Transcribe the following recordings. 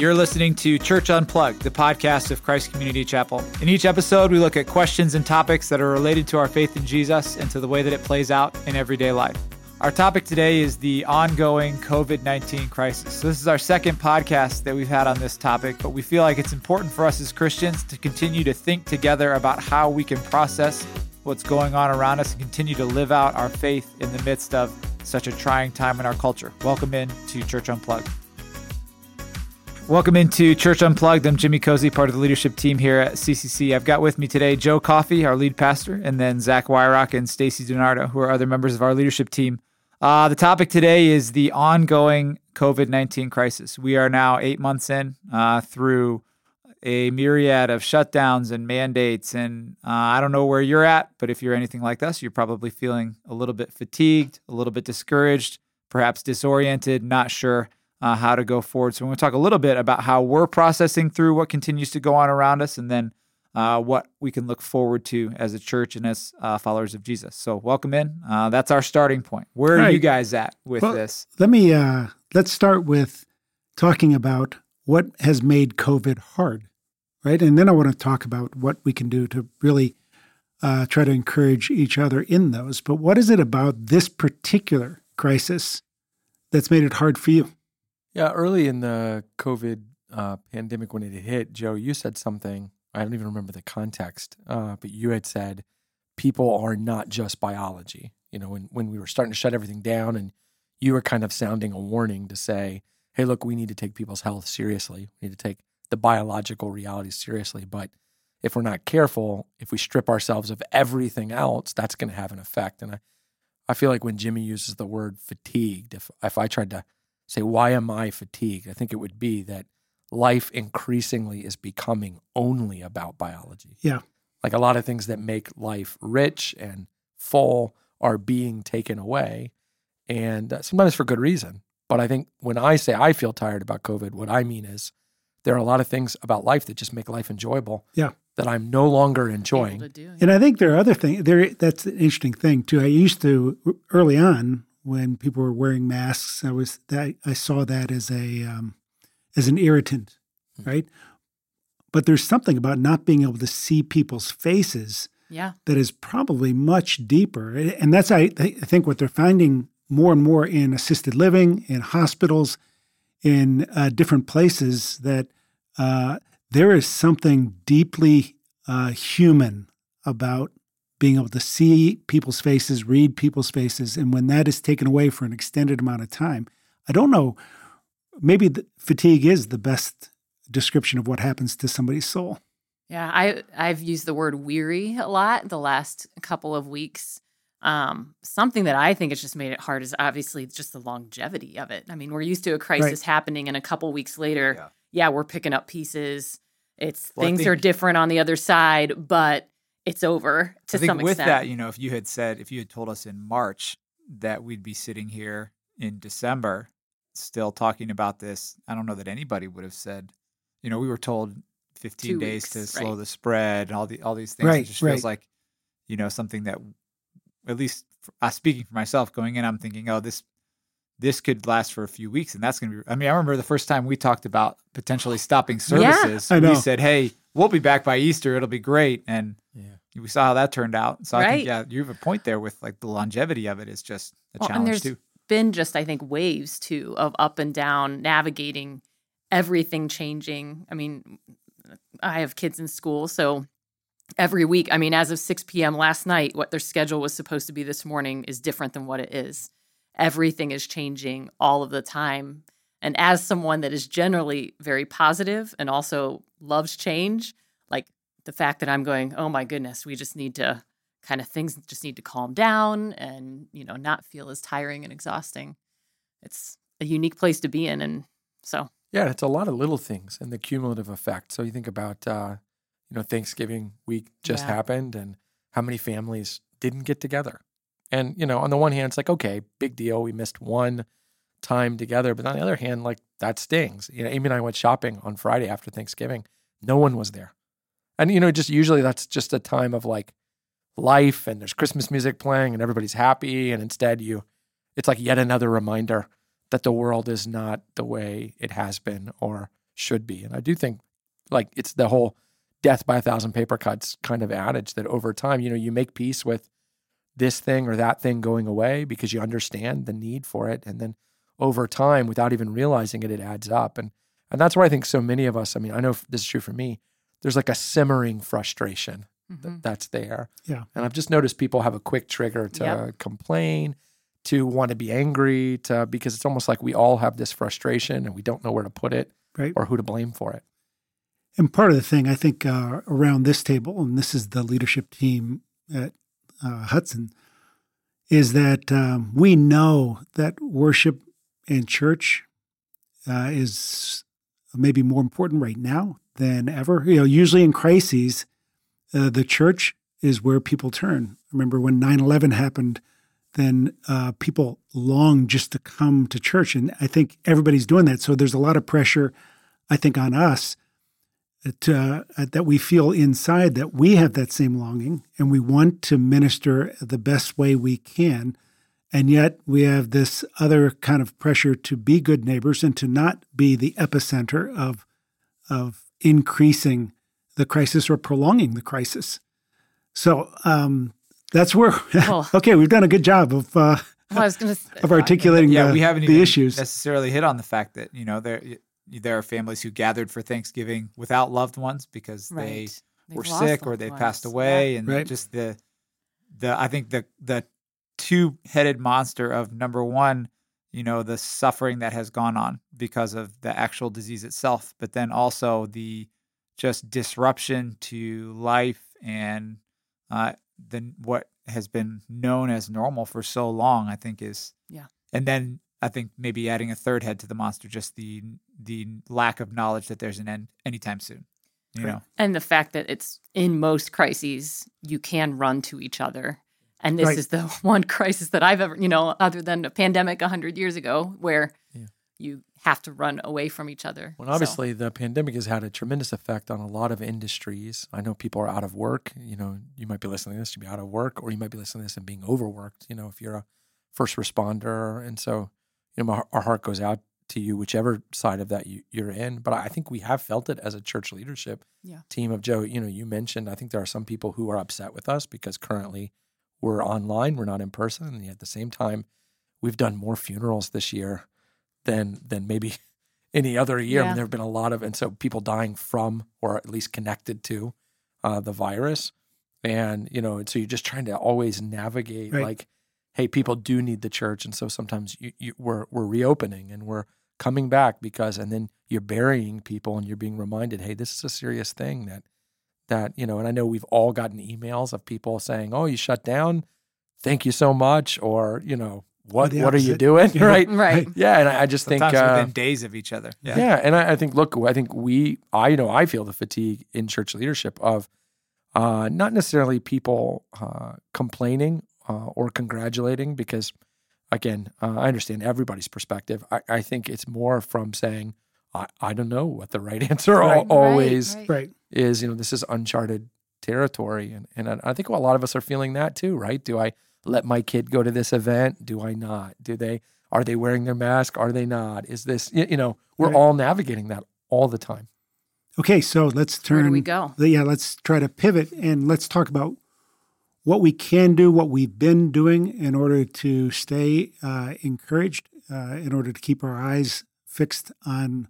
You're listening to Church Unplugged, the podcast of Christ Community Chapel. In each episode, we look at questions and topics that are related to our faith in Jesus and to the way that it plays out in everyday life. Our topic today is the ongoing COVID 19 crisis. So, this is our second podcast that we've had on this topic, but we feel like it's important for us as Christians to continue to think together about how we can process what's going on around us and continue to live out our faith in the midst of such a trying time in our culture. Welcome in to Church Unplugged. Welcome into Church Unplugged. I'm Jimmy Cozy, part of the leadership team here at CCC. I've got with me today Joe Coffey, our lead pastor, and then Zach Weihrauch and Stacy Donardo, who are other members of our leadership team. Uh, the topic today is the ongoing COVID 19 crisis. We are now eight months in uh, through a myriad of shutdowns and mandates. And uh, I don't know where you're at, but if you're anything like us, you're probably feeling a little bit fatigued, a little bit discouraged, perhaps disoriented, not sure uh, how to go forward. So, we're going to talk a little bit about how we're processing through what continues to go on around us and then uh, what we can look forward to as a church and as uh, followers of Jesus. So, welcome in. Uh, that's our starting point. Where right. are you guys at with well, this? Let me uh, let's start with talking about what has made COVID hard, right? And then I want to talk about what we can do to really uh, try to encourage each other in those. But what is it about this particular crisis that's made it hard for you? Yeah, early in the COVID uh, pandemic, when it hit, Joe, you said something. I don't even remember the context, uh, but you had said people are not just biology. You know, when when we were starting to shut everything down, and you were kind of sounding a warning to say, "Hey, look, we need to take people's health seriously. We need to take the biological realities seriously." But if we're not careful, if we strip ourselves of everything else, that's going to have an effect. And I, I feel like when Jimmy uses the word fatigued, if if I tried to say, why am I fatigued? I think it would be that life increasingly is becoming only about biology. Yeah. Like a lot of things that make life rich and full are being taken away. And uh, sometimes for good reason. But I think when I say I feel tired about COVID, what I mean is there are a lot of things about life that just make life enjoyable. Yeah. That I'm no longer enjoying. Do, yeah. And I think there are other things. There, that's an interesting thing too. I used to early on when people were wearing masks. I was that I saw that as a um, as an irritant, mm-hmm. right? But there's something about not being able to see people's faces yeah. that is probably much deeper. And that's I, I think what they're finding more and more in assisted living, in hospitals, in uh, different places that uh, there is something deeply uh, human about being able to see people's faces, read people's faces. And when that is taken away for an extended amount of time, I don't know, maybe fatigue is the best description of what happens to somebody's soul. Yeah, I I've used the word weary a lot the last couple of weeks. Um, something that I think has just made it hard is obviously just the longevity of it. I mean, we're used to a crisis right. happening, and a couple weeks later, yeah. yeah. we're picking up pieces. It's well, things think, are different on the other side, but it's over to I think some with extent. that, you know, if you had said, if you had told us in March that we'd be sitting here in December still talking about this, I don't know that anybody would have said, you know, we were told 15 Two days weeks, to slow right. the spread and all the all these things. Right, it just right. feels like, you know, something that at least for, uh, speaking for myself going in, I'm thinking, oh, this this could last for a few weeks and that's going to be I mean, I remember the first time we talked about potentially stopping services, I know. we said, "Hey, we'll be back by Easter. It'll be great." And Yeah. we saw how that turned out. So I think yeah, you have a point there with like the longevity of it is just a Well, and challenge there's too. been just I think waves too of up and down navigating everything changing. I mean, I have kids in school, so every week, I mean, as of 6 p.m. last night, what their schedule was supposed to be this morning is different than what it is. Everything is changing all of the time. And as someone that is generally very positive and also loves change, like the fact that I'm going, oh my goodness, we just need to kind of things just need to calm down and, you know, not feel as tiring and exhausting. It's a unique place to be in. And so, Yeah, it's a lot of little things and the cumulative effect. So you think about, uh, you know, Thanksgiving week just Yeah. happened and how many families didn't get together. And, you know, on the one hand, it's like, okay, big deal. We missed one time together. But on the other hand, like that stings. You know, Amy and I went shopping on Friday after Thanksgiving. No one was there. And, you know, just usually that's just a time of like life and there's Christmas music playing and everybody's happy. And instead, you, it's like yet another reminder that the world is not the way it has been or should be. And I do think like it's the whole death by a thousand paper cuts kind of adage that over time, you know, you make peace with this thing or that thing going away because you understand the need for it. And then over time, without even realizing it, it adds up. And and that's where I think so many of us, I mean, I know this is true for me, there's like a simmering frustration Mhm. that's there. Yeah. And I've just noticed people have a quick trigger to Yep. complain, to want to be angry, to because it's almost like we all have this frustration and we don't know where to put it Right. or who to blame for it. And part of the thing I think uh, around this table, and this is the leadership team at uh, Hudson, is that um, we know that worship and church uh, is maybe more important right now than ever. You know, usually in crises, uh, the church is where people turn. Remember when 9 11 happened, then uh, people longed just to come to church. And I think everybody's doing that. So there's a lot of pressure, I think, on us to, uh, that we feel inside that we have that same longing and we want to minister the best way we can. And yet we have this other kind of pressure to be good neighbors and to not be the epicenter of, of increasing the crisis or prolonging the crisis. So um, that's where, Well- okay, we've done a good job of, uh, Well, I was going to of articulating yeah, the, we haven't the even issues. necessarily hit on the fact that you know there there are families who gathered for Thanksgiving without loved ones because they were sick or they passed away, and Right. just the the I think the the two headed monster of number one, you know, the suffering that has gone on because of the actual disease itself, but then also the just disruption to life and uh, the what has been known as normal for so long. I think is Yeah. and then I think maybe adding a third head to the monster, just the the lack of knowledge that there's an end anytime soon. You Right. know, And the fact that it's in most crises, you can run to each other. And this Right. is the one crisis that I've ever, you know, other than a pandemic 100 years ago, where Yeah. you have to run away from each other. Well, So- obviously, the pandemic has had a tremendous effect on a lot of industries. I know people are out of work. You know, you might be listening to this, you'd be out of work, or you might be listening to this and being overworked. You know, if you're a first responder, and so you know, my, our heart goes out to you, whichever side of that you, you're in. But I think we have felt it as a church leadership Yeah. team of Joe. You know, you mentioned I think there are some people who are upset with us because currently we're online, we're not in person, and yet at the same time, we've done more funerals this year than than maybe any other year. I mean, there have been a lot of, and so people dying from or at least connected to uh, the virus. And, you know, and so you're just trying to always navigate Right. like, hey, people do need the church. And so sometimes you, you, we're, we're reopening and we're coming back because, and then you're burying people and you're being reminded, hey, this is a serious thing that, that, you know, and I know we've all gotten emails of people saying, oh, you shut down. Thank you so much. Or, you know, what, what are you doing? Yeah. Right. right. Yeah. And I I just sometimes think, uh, within days of each other. yeah. Yeah. and I, I think look, I think we, I know, I feel the fatigue in church leadership of uh, not necessarily people uh, complaining uh, or congratulating, because again, uh, I understand everybody's perspective. I, I think it's more from saying, I, I don't know what the right answer Right. always Right, right. Is. You know, this is uncharted territory, and and I, I think a lot of us are feeling that too, right? Do I let my kid go to this event? Do I not? Do they? Are they wearing their mask? Are they not? Is this? You know, we're Right. all navigating that all the time. Okay, so let's turn. Where do we go? Yeah, let's try to pivot and let's talk about what we can do, what we've been doing in order to stay uh, encouraged, uh, in order to keep our eyes fixed on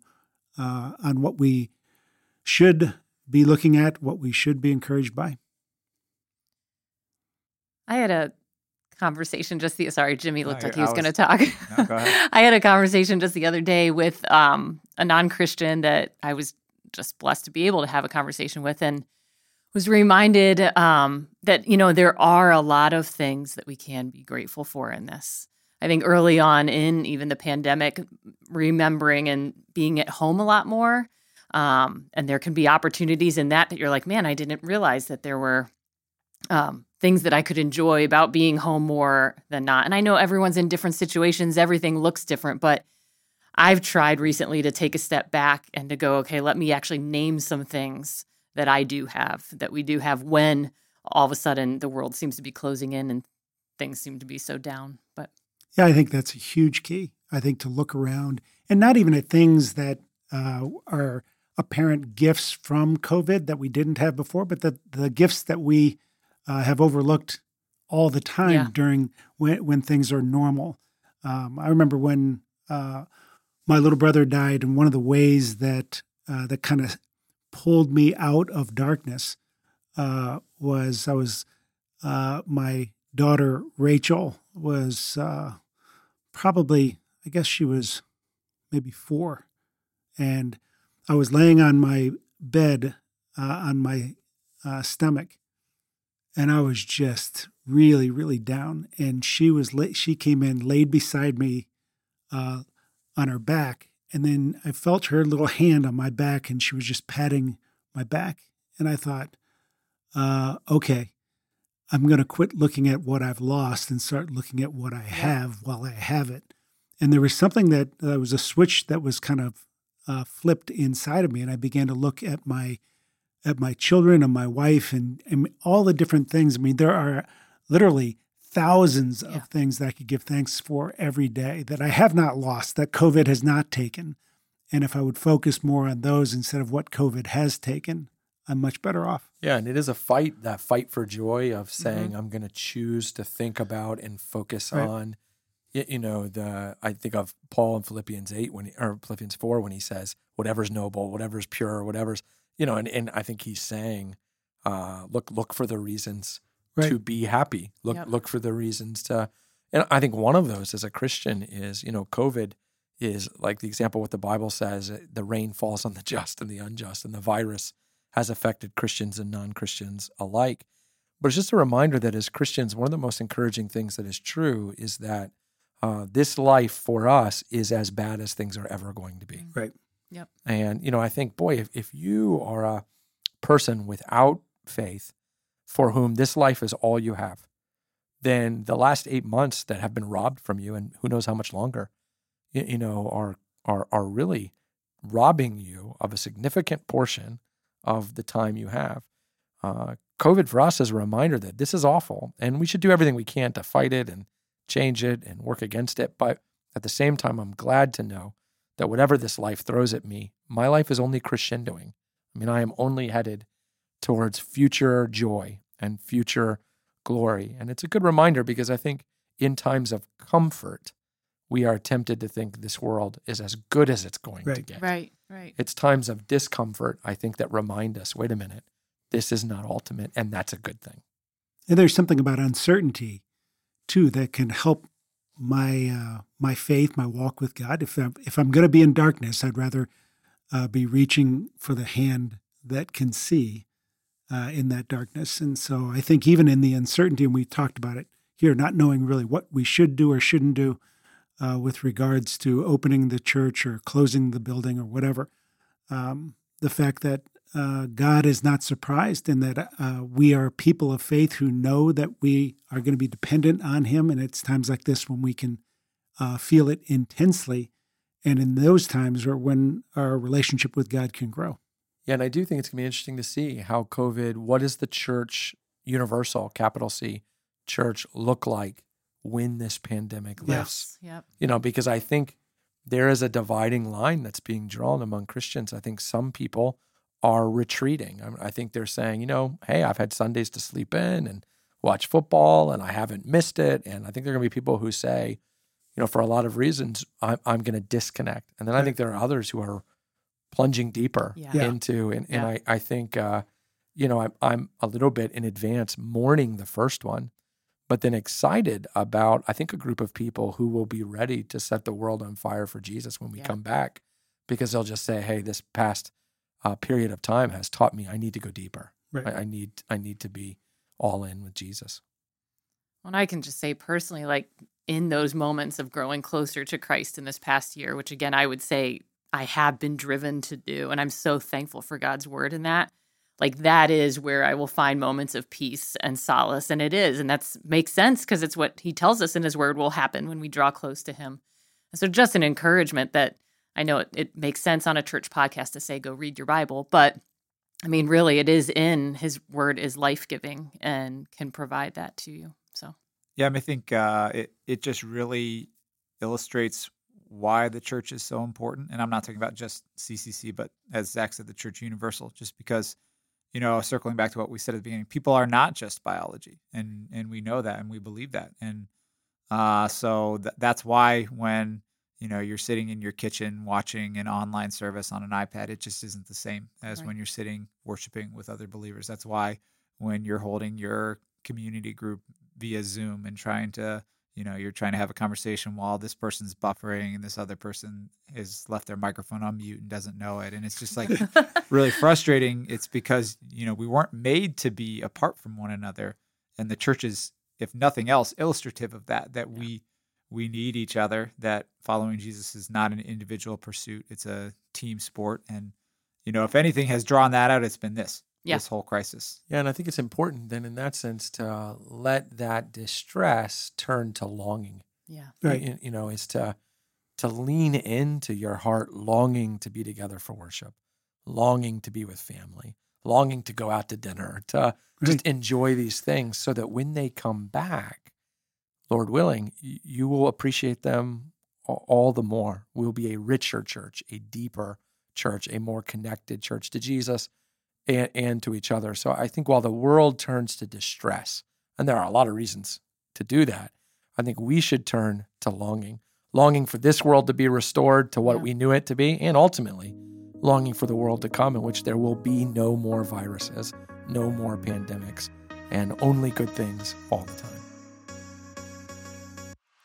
uh, on what we should be looking at, what we should be encouraged by. I had a conversation just the sorry, Jimmy looked No, like he was I going to talk. No, go. I had a conversation just the other day with um, a non-Christian that I was just blessed to be able to have a conversation with, and was reminded um, that you know there are a lot of things that we can be grateful for in this. I think early on in even the pandemic, remembering and being at home a lot more, um, and there can be opportunities in that that you're like, man, I didn't realize that there were um, things that I could enjoy about being home more than not. And I know everyone's in different situations, everything looks different, but I've tried recently to take a step back and to go, okay, let me actually name some things that I do have, that we do have when all of a sudden the world seems to be closing in and things seem to be so down. But Yeah, I think that's a huge key. I think to look around and not even at things that uh, are apparent gifts from COVID that we didn't have before, but the the gifts that we uh, have overlooked all the time Yeah. during when when things are normal. Um, I remember when uh, my little brother died, and one of the ways that uh, that kind of pulled me out of darkness uh, was I was uh, my daughter Rachel was uh, probably I guess she was maybe four, and I was laying on my bed uh, on my uh, stomach, and I was just really really down. And she was la- she came in, laid beside me uh, on her back, and then I felt her little hand on my back, and she was just patting my back, and I thought, uh, okay. I'm going to quit looking at what I've lost and start looking at what I have while I have it. And there was something that uh, was a switch that was kind of uh, flipped inside of me, and I began to look at my at my children and my wife and, and all the different things. I mean, there are literally thousands Yeah. of things that I could give thanks for every day that I have not lost, that COVID has not taken. And if I would focus more on those instead of what COVID has taken, I'm much better off. Yeah, and it is a fight, that fight for joy of Mm-hmm. saying, I'm going to choose to think about and focus Right. on, y- you know, the, I think of Paul in Philippians 8 when, he, or Philippians 4 when he says, whatever's noble, whatever's pure, whatever's, you know, and, and I think he's saying, uh, look, look for the reasons Right. to be happy. Look, Yep. look for the reasons to, and I think one of those as a Christian is, you know, COVID is like the example what the Bible says, uh, the rain falls on the just and the unjust, and the virus has affected Christians and non Christians alike. But it's just a reminder that as Christians, one of the most encouraging things that is true is that uh, this life for us is as bad as things are ever going to be. Right. Yep. And, you know, I think, boy, if, if you are a person without faith for whom this life is all you have, then the last eight months that have been robbed from you, and who knows how much longer, you, you know, are, are, are really robbing you of a significant portion of the time you have. Uh, COVID for us is a reminder that this is awful and we should do everything we can to fight it and change it and work against it. But at the same time, I'm glad to know that whatever this life throws at me, my life is only crescendoing. I mean, I am only headed towards future joy and future glory. And it's a good reminder because I think in times of comfort, we are tempted to think this world is as good as it's going to get. Right, right. It's times of discomfort, I think, that remind us wait a minute, this is not ultimate, and that's a good thing. And there's something about uncertainty too that can help my uh, my faith, my walk with God. If I'm, if I'm going to be in darkness, I'd rather uh, be reaching for the hand that can see uh, in that darkness. And so I think even in the uncertainty, and we talked about it here, not knowing really what we should do or shouldn't do uh, with regards to opening the church or closing the building or whatever, um, the fact that uh, God is not surprised and that uh, we are people of faith who know that we are going to be dependent on Him. And it's times like this when we can uh, feel it intensely. And in those times are when our relationship with God can grow. Yeah, and I do think it's going to be interesting to see how COVID, what does the church, universal, capital C, church look like when this pandemic lifts? Yes. Yep. You know, because I think there is a dividing line that's being drawn among Christians. I think some people are retreating. I, I think they're saying, you know, hey, I've had Sundays to sleep in and watch football and I haven't missed it. And I think there are going to be people who say, you know, for a lot of reasons, I'm, I'm going to disconnect. And then I think there are others who are plunging deeper Yeah. Yeah. into, and, and Yeah. I, I think, uh, you know, I'm, I'm a little bit in advance mourning the first one, but then excited about, I think, a group of people who will be ready to set the world on fire for Jesus when we Yeah. come back because they'll just say, hey, this past uh, period of time has taught me I need to go deeper. Right. I, I need I need to be all in with Jesus. And I can just say personally, like in those moments of growing closer to Christ in this past year, which again, I would say I have been driven to do. And I'm so thankful for God's word in that. Like that is where I will find moments of peace and solace. And it is. And that's makes sense because it's what he tells us in his word will happen when we draw close to him. And so just an encouragement that I know it, it makes sense on a church podcast to say, go read your Bible, but I mean, really, it is in his word is life giving and can provide that to you. So, Yeah, I, mean, I think uh, it it just really illustrates why the church is so important. And I'm not talking about just CCC, but as Zach said, the church universal, just because, you know, circling back to what we said at the beginning, people are not just biology. And, and we know that and we believe that. And uh, so th- that's why when, you know, you're sitting in your kitchen watching an online service on an iPad, it just isn't the same as right. when you're sitting worshiping with other believers. That's why when you're holding your community group via Zoom and trying to, you know, you're trying to have a conversation while this person's buffering and this other person has left their microphone on mute and doesn't know it. And it's just like really frustrating. It's because, you know, we weren't made to be apart from one another. And the church is, if nothing else, illustrative of that, that we we need each other, that following Jesus is not an individual pursuit. It's a team sport. And, you know, if anything has drawn that out, it's been this yeah. this whole crisis. Yeah, and I think it's important then in that sense to uh, let that distress turn to longing. Yeah. Right. You, you know, is to to lean into your heart longing to be together for worship, longing to be with family, longing to go out to dinner, to right. just enjoy these things so that when they come back, Lord willing, you will appreciate them all the more. We'll be a richer church, a deeper church, a more connected church to Jesus and, and to each other. So I think while the world turns to distress, and there are a lot of reasons to do that, I think we should turn to longing, longing for this world to be restored to what yeah. we knew it to be, and ultimately longing for the world to come in which there will be no more viruses, no more pandemics, and only good things all the time.